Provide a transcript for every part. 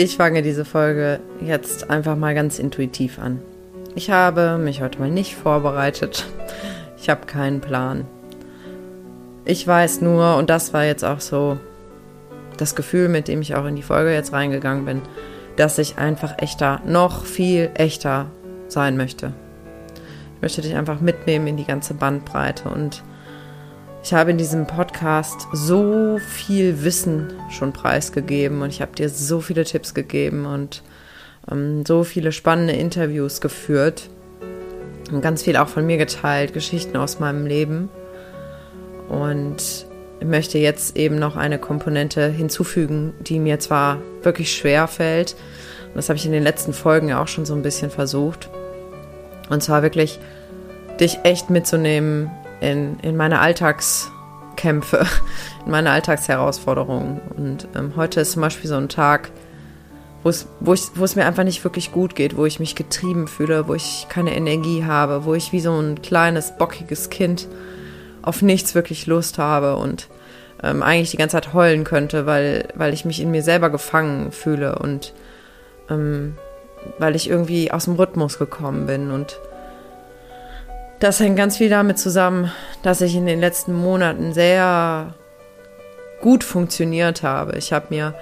Ich fange diese Folge jetzt einfach mal ganz intuitiv an. Ich habe mich heute mal nicht vorbereitet. Ich habe keinen Plan. Ich weiß nur, und das war jetzt auch so das Gefühl, mit dem ich auch in die Folge jetzt reingegangen bin, dass ich einfach echter, noch viel echter sein möchte. Ich möchte dich einfach mitnehmen in die ganze Bandbreite und ich habe in diesem Podcast so viel Wissen schon preisgegeben und ich habe dir so viele Tipps gegeben und ähm, so viele spannende Interviews geführt und ganz viel auch von mir geteilt, Geschichten aus meinem Leben. Und ich möchte jetzt eben noch eine Komponente hinzufügen, die mir zwar wirklich schwer fällt, und das habe ich in den letzten Folgen ja auch schon so ein bisschen versucht, und zwar wirklich dich echt mitzunehmen in, in meine Alltagskämpfe, in meine Alltagsherausforderungen. Und ähm, heute ist zum Beispiel so ein Tag, wo es, mir einfach nicht wirklich gut geht, wo ich mich getrieben fühle, wo ich keine Energie habe, wo ich wie so ein kleines, bockiges Kind auf nichts wirklich Lust habe und ähm, eigentlich die ganze Zeit heulen könnte, weil, weil ich mich in mir selber gefangen fühle und ähm, weil ich irgendwie aus dem Rhythmus gekommen bin und das hängt ganz viel damit zusammen, dass ich in den letzten Monaten sehr gut funktioniert habe. Ich habe mir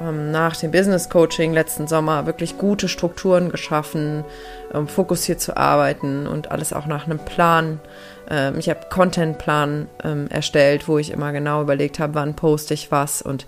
ähm, nach dem Business Coaching letzten Sommer wirklich gute Strukturen geschaffen, ähm, fokussiert zu arbeiten und alles auch nach einem Plan. Ähm, ich habe Contentplan ähm, erstellt, wo ich immer genau überlegt habe, wann poste ich was und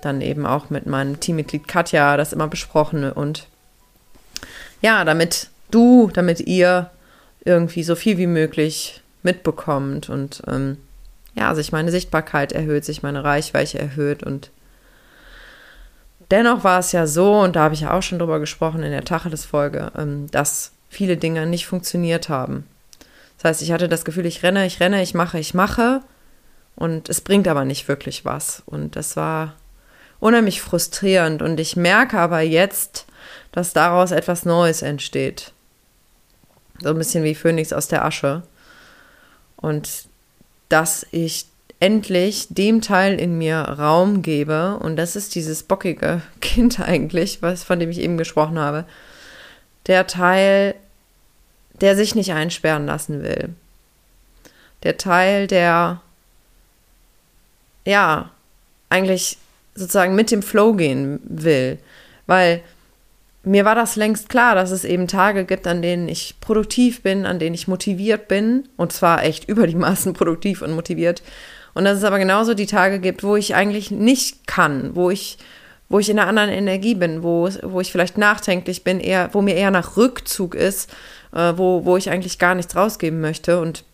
dann eben auch mit meinem Teammitglied Katja das immer besprochen und ja, damit du, damit ihr irgendwie so viel wie möglich mitbekommt und ähm, ja, sich meine Sichtbarkeit erhöht, sich meine Reichweite erhöht und dennoch war es ja so, und da habe ich ja auch schon drüber gesprochen in der Tacheles-Folge, ähm, dass viele Dinge nicht funktioniert haben. Das heißt, ich hatte das Gefühl, ich renne, ich renne, ich mache, ich mache und es bringt aber nicht wirklich was. Und das war unheimlich frustrierend und ich merke aber jetzt, dass daraus etwas Neues entsteht. So ein bisschen wie Phönix aus der Asche. Und dass ich endlich dem Teil in mir Raum gebe, und das ist dieses bockige Kind eigentlich, was, von dem ich eben gesprochen habe, der Teil, der sich nicht einsperren lassen will. Der Teil, der ja eigentlich sozusagen mit dem Flow gehen will. Weil mir war das längst klar, dass es eben Tage gibt, an denen ich produktiv bin, an denen ich motiviert bin. Und zwar echt über die Maßen produktiv und motiviert. Und dass es aber genauso die Tage gibt, wo ich eigentlich nicht kann, wo ich, wo ich in einer anderen Energie bin, wo, wo ich vielleicht nachdenklich bin, eher, wo mir eher nach Rückzug ist, äh, wo, wo ich eigentlich gar nichts rausgeben möchte. Und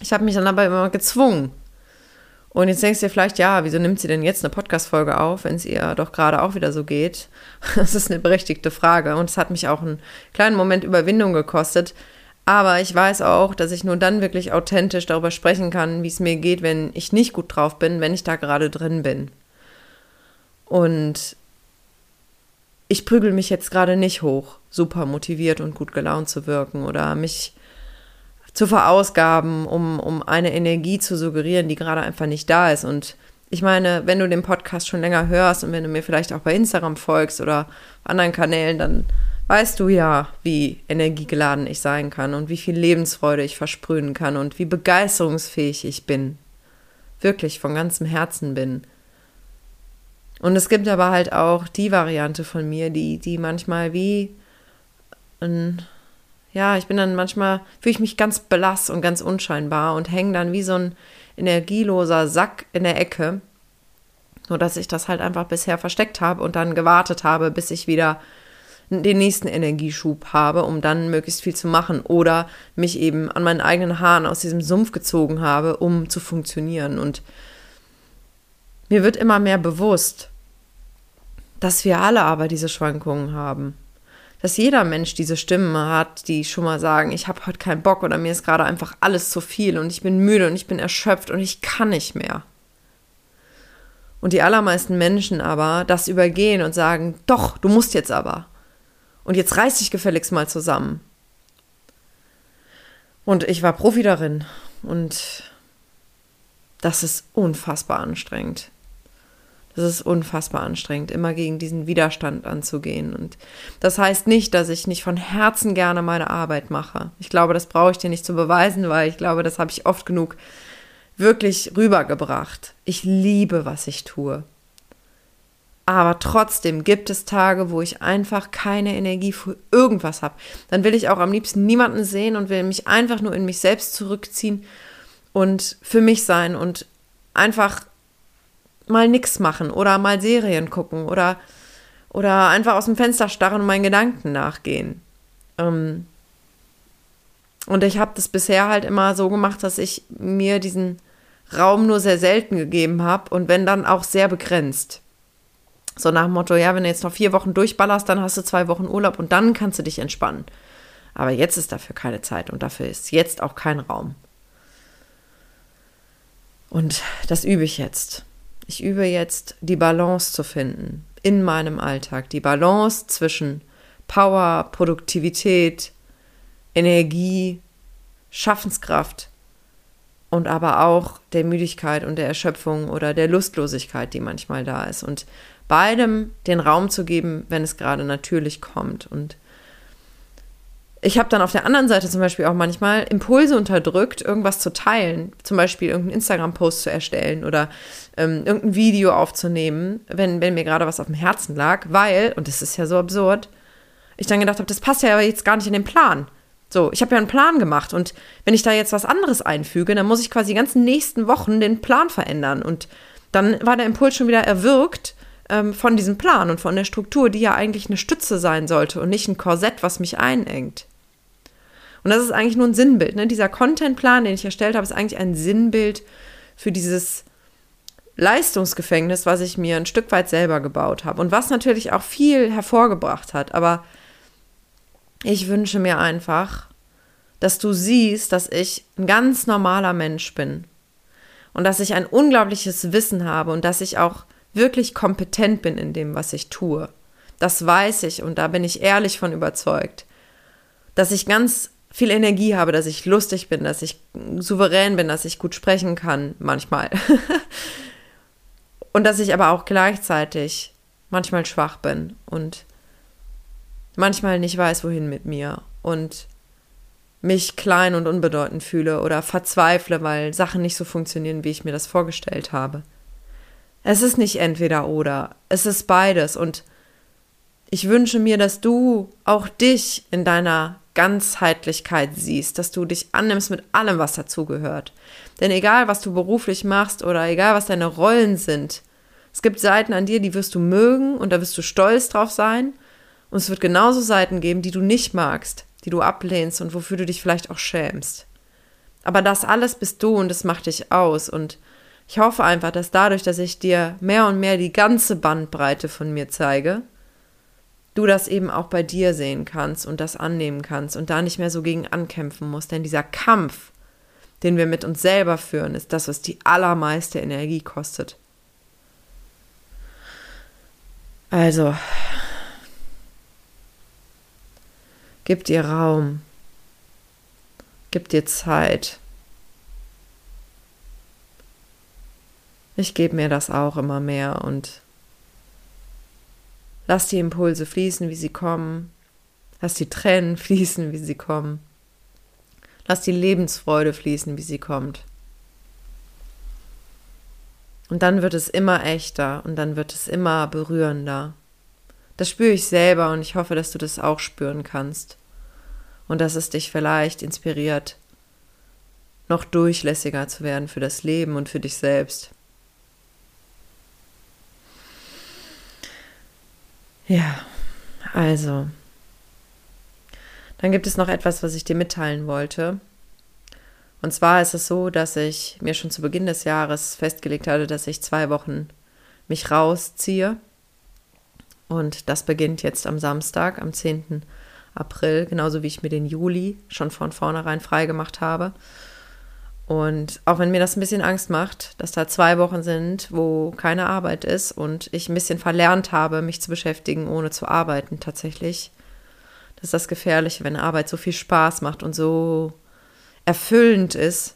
ich habe mich dann dabei immer gezwungen, und jetzt denkst du dir vielleicht, ja, wieso nimmt sie denn jetzt eine Podcast-Folge auf, wenn es ihr doch gerade auch wieder so geht? Das ist eine berechtigte Frage und es hat mich auch einen kleinen Moment Überwindung gekostet. Aber ich weiß auch, dass ich nur dann wirklich authentisch darüber sprechen kann, wie es mir geht, wenn ich nicht gut drauf bin, wenn ich da gerade drin bin. Und ich prügel mich jetzt gerade nicht hoch, super motiviert und gut gelaunt zu wirken oder mich zu verausgaben, um, um eine Energie zu suggerieren, die gerade einfach nicht da ist. Und ich meine, wenn du den Podcast schon länger hörst und wenn du mir vielleicht auch bei Instagram folgst oder anderen Kanälen, dann weißt du ja, wie energiegeladen ich sein kann und wie viel Lebensfreude ich versprühen kann und wie begeisterungsfähig ich bin. Wirklich von ganzem Herzen bin. Und es gibt aber halt auch die Variante von mir, die, die manchmal wie ein ja, ich bin dann manchmal, fühle ich mich ganz blass und ganz unscheinbar und hänge dann wie so ein energieloser Sack in der Ecke. Nur dass ich das halt einfach bisher versteckt habe und dann gewartet habe, bis ich wieder den nächsten Energieschub habe, um dann möglichst viel zu machen oder mich eben an meinen eigenen Haaren aus diesem Sumpf gezogen habe, um zu funktionieren. Und mir wird immer mehr bewusst, dass wir alle aber diese Schwankungen haben dass jeder Mensch diese Stimmen hat, die schon mal sagen, ich habe heute keinen Bock oder mir ist gerade einfach alles zu viel und ich bin müde und ich bin erschöpft und ich kann nicht mehr. Und die allermeisten Menschen aber das übergehen und sagen, doch, du musst jetzt aber. Und jetzt reiß dich gefälligst mal zusammen. Und ich war Profi darin und das ist unfassbar anstrengend. Das ist unfassbar anstrengend, immer gegen diesen Widerstand anzugehen. Und das heißt nicht, dass ich nicht von Herzen gerne meine Arbeit mache. Ich glaube, das brauche ich dir nicht zu beweisen, weil ich glaube, das habe ich oft genug wirklich rübergebracht. Ich liebe, was ich tue. Aber trotzdem gibt es Tage, wo ich einfach keine Energie für irgendwas habe. Dann will ich auch am liebsten niemanden sehen und will mich einfach nur in mich selbst zurückziehen und für mich sein und einfach mal nichts machen oder mal Serien gucken oder, oder einfach aus dem Fenster starren und meinen Gedanken nachgehen. Ähm und ich habe das bisher halt immer so gemacht, dass ich mir diesen Raum nur sehr selten gegeben habe und wenn dann auch sehr begrenzt. So nach dem Motto, ja, wenn du jetzt noch vier Wochen durchballerst, dann hast du zwei Wochen Urlaub und dann kannst du dich entspannen. Aber jetzt ist dafür keine Zeit und dafür ist jetzt auch kein Raum. Und das übe ich jetzt. Ich übe jetzt, die Balance zu finden in meinem Alltag. Die Balance zwischen Power, Produktivität, Energie, Schaffenskraft und aber auch der Müdigkeit und der Erschöpfung oder der Lustlosigkeit, die manchmal da ist. Und beidem den Raum zu geben, wenn es gerade natürlich kommt. Und ich habe dann auf der anderen Seite zum Beispiel auch manchmal Impulse unterdrückt, irgendwas zu teilen, zum Beispiel irgendeinen Instagram-Post zu erstellen oder ähm, irgendein Video aufzunehmen, wenn, wenn mir gerade was auf dem Herzen lag, weil, und das ist ja so absurd, ich dann gedacht habe, das passt ja aber jetzt gar nicht in den Plan. So, ich habe ja einen Plan gemacht und wenn ich da jetzt was anderes einfüge, dann muss ich quasi die ganzen nächsten Wochen den Plan verändern und dann war der Impuls schon wieder erwürgt ähm, von diesem Plan und von der Struktur, die ja eigentlich eine Stütze sein sollte und nicht ein Korsett, was mich einengt. Und das ist eigentlich nur ein Sinnbild. Ne? Dieser Contentplan, den ich erstellt habe, ist eigentlich ein Sinnbild für dieses Leistungsgefängnis, was ich mir ein Stück weit selber gebaut habe und was natürlich auch viel hervorgebracht hat. Aber ich wünsche mir einfach, dass du siehst, dass ich ein ganz normaler Mensch bin und dass ich ein unglaubliches Wissen habe und dass ich auch wirklich kompetent bin in dem, was ich tue. Das weiß ich und da bin ich ehrlich von überzeugt. Dass ich ganz viel Energie habe, dass ich lustig bin, dass ich souverän bin, dass ich gut sprechen kann, manchmal. und dass ich aber auch gleichzeitig manchmal schwach bin und manchmal nicht weiß, wohin mit mir und mich klein und unbedeutend fühle oder verzweifle, weil Sachen nicht so funktionieren, wie ich mir das vorgestellt habe. Es ist nicht entweder oder, es ist beides und ich wünsche mir, dass du auch dich in deiner Ganzheitlichkeit siehst, dass du dich annimmst mit allem, was dazugehört. Denn egal, was du beruflich machst oder egal, was deine Rollen sind, es gibt Seiten an dir, die wirst du mögen und da wirst du stolz drauf sein. Und es wird genauso Seiten geben, die du nicht magst, die du ablehnst und wofür du dich vielleicht auch schämst. Aber das alles bist du und es macht dich aus. Und ich hoffe einfach, dass dadurch, dass ich dir mehr und mehr die ganze Bandbreite von mir zeige, du das eben auch bei dir sehen kannst und das annehmen kannst und da nicht mehr so gegen ankämpfen musst. Denn dieser Kampf, den wir mit uns selber führen, ist das, was die allermeiste Energie kostet. Also, gib dir Raum, gib dir Zeit. Ich gebe mir das auch immer mehr und lass die Impulse fließen, wie sie kommen. Lass die Tränen fließen, wie sie kommen. Lass die Lebensfreude fließen, wie sie kommt. Und dann wird es immer echter und dann wird es immer berührender. Das spüre ich selber und ich hoffe, dass du das auch spüren kannst. Und dass es dich vielleicht inspiriert, noch durchlässiger zu werden für das Leben und für dich selbst. Ja, also. Dann gibt es noch etwas, was ich dir mitteilen wollte. Und zwar ist es so, dass ich mir schon zu Beginn des Jahres festgelegt hatte, dass ich zwei Wochen mich rausziehe. Und das beginnt jetzt am Samstag, am 10. April, genauso wie ich mir den Juli schon von vornherein freigemacht habe. Und auch wenn mir das ein bisschen Angst macht, dass da zwei Wochen sind, wo keine Arbeit ist und ich ein bisschen verlernt habe, mich zu beschäftigen, ohne zu arbeiten tatsächlich. Das ist das Gefährliche, wenn Arbeit so viel Spaß macht und so erfüllend ist.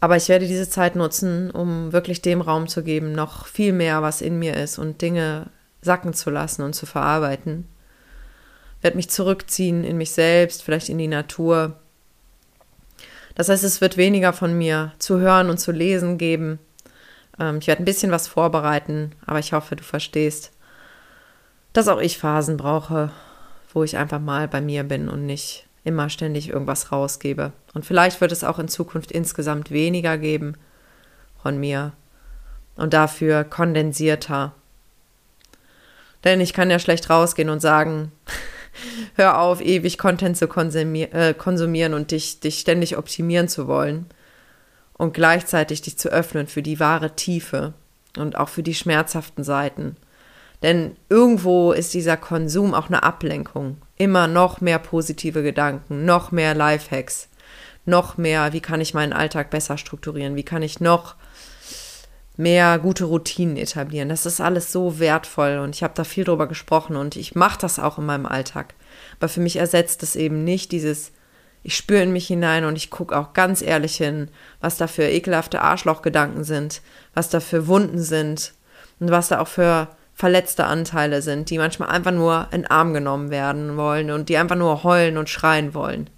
Aber ich werde diese Zeit nutzen, um wirklich dem Raum zu geben, noch viel mehr, was in mir ist und Dinge sacken zu lassen und zu verarbeiten. Ich werde mich zurückziehen in mich selbst, vielleicht in die Natur. Das heißt, es wird weniger von mir zu hören und zu lesen geben. Ähm, ich werde ein bisschen was vorbereiten, aber ich hoffe, du verstehst, dass auch ich Phasen brauche, wo ich einfach mal bei mir bin und nicht immer ständig irgendwas rausgebe. Und vielleicht wird es auch in Zukunft insgesamt weniger geben von mir und dafür kondensierter. Denn ich kann ja schlecht rausgehen und sagen, hör auf, ewig Content zu äh, konsumieren und dich, dich ständig optimieren zu wollen und gleichzeitig dich zu öffnen für die wahre Tiefe und auch für die schmerzhaften Seiten. Denn irgendwo ist dieser Konsum auch eine Ablenkung. Immer noch mehr positive Gedanken, noch mehr Lifehacks, noch mehr, wie kann ich meinen Alltag besser strukturieren, wie kann ich noch mehr gute Routinen etablieren. Das ist alles so wertvoll und ich habe da viel drüber gesprochen und ich mache das auch in meinem Alltag. Aber für mich ersetzt es eben nicht dieses ich spüre in mich hinein und ich gucke auch ganz ehrlich hin, was da für ekelhafte Arschlochgedanken sind, was da für Wunden sind und was da auch für verletzte Anteile sind, die manchmal einfach nur in Arm genommen werden wollen und die einfach nur heulen und schreien wollen.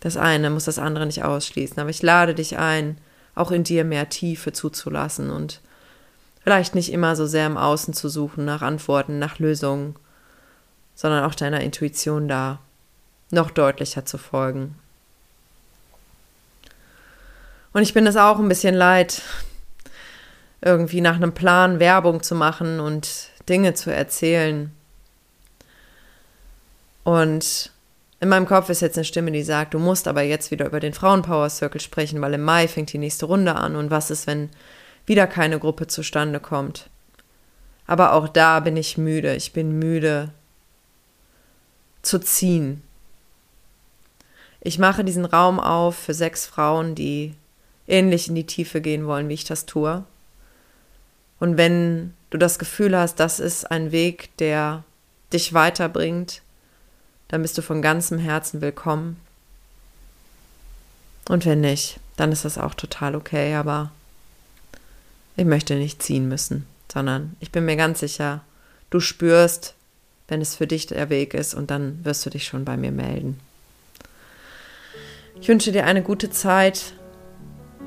Das eine muss das andere nicht ausschließen, aber ich lade dich ein, auch in dir mehr Tiefe zuzulassen und vielleicht nicht immer so sehr im Außen zu suchen nach Antworten, nach Lösungen, sondern auch deiner Intuition da noch deutlicher zu folgen. Und ich bin es auch ein bisschen leid, irgendwie nach einem Plan Werbung zu machen und Dinge zu erzählen. Und in meinem Kopf ist jetzt eine Stimme, die sagt, du musst aber jetzt wieder über den Frauenpower Circle sprechen, weil im Mai fängt die nächste Runde an und was ist, wenn wieder keine Gruppe zustande kommt. Aber auch da bin ich müde. Ich bin müde zu ziehen, ich mache diesen Raum auf für sechs Frauen, die ähnlich in die Tiefe gehen wollen, wie ich das tue. Und wenn du das Gefühl hast, das ist ein Weg, der dich weiterbringt, dann bist du von ganzem Herzen willkommen. Und wenn nicht, dann ist das auch total okay, aber ich möchte nicht ziehen müssen, sondern ich bin mir ganz sicher, du spürst, wenn es für dich der Weg ist und dann wirst du dich schon bei mir melden. Ich wünsche dir eine gute Zeit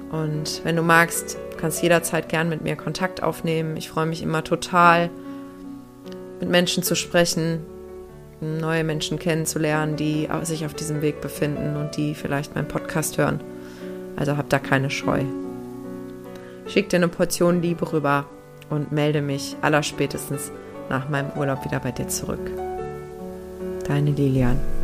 und wenn du magst, kannst jederzeit gern mit mir Kontakt aufnehmen. Ich freue mich immer total, mit Menschen zu sprechen, neue Menschen kennenzulernen, die sich auf diesem Weg befinden und die vielleicht meinen Podcast hören. Also hab da keine Scheu. Schick dir eine Portion Liebe rüber und melde mich allerspätestens nach meinem Urlaub wieder bei dir zurück. Deine Lilian.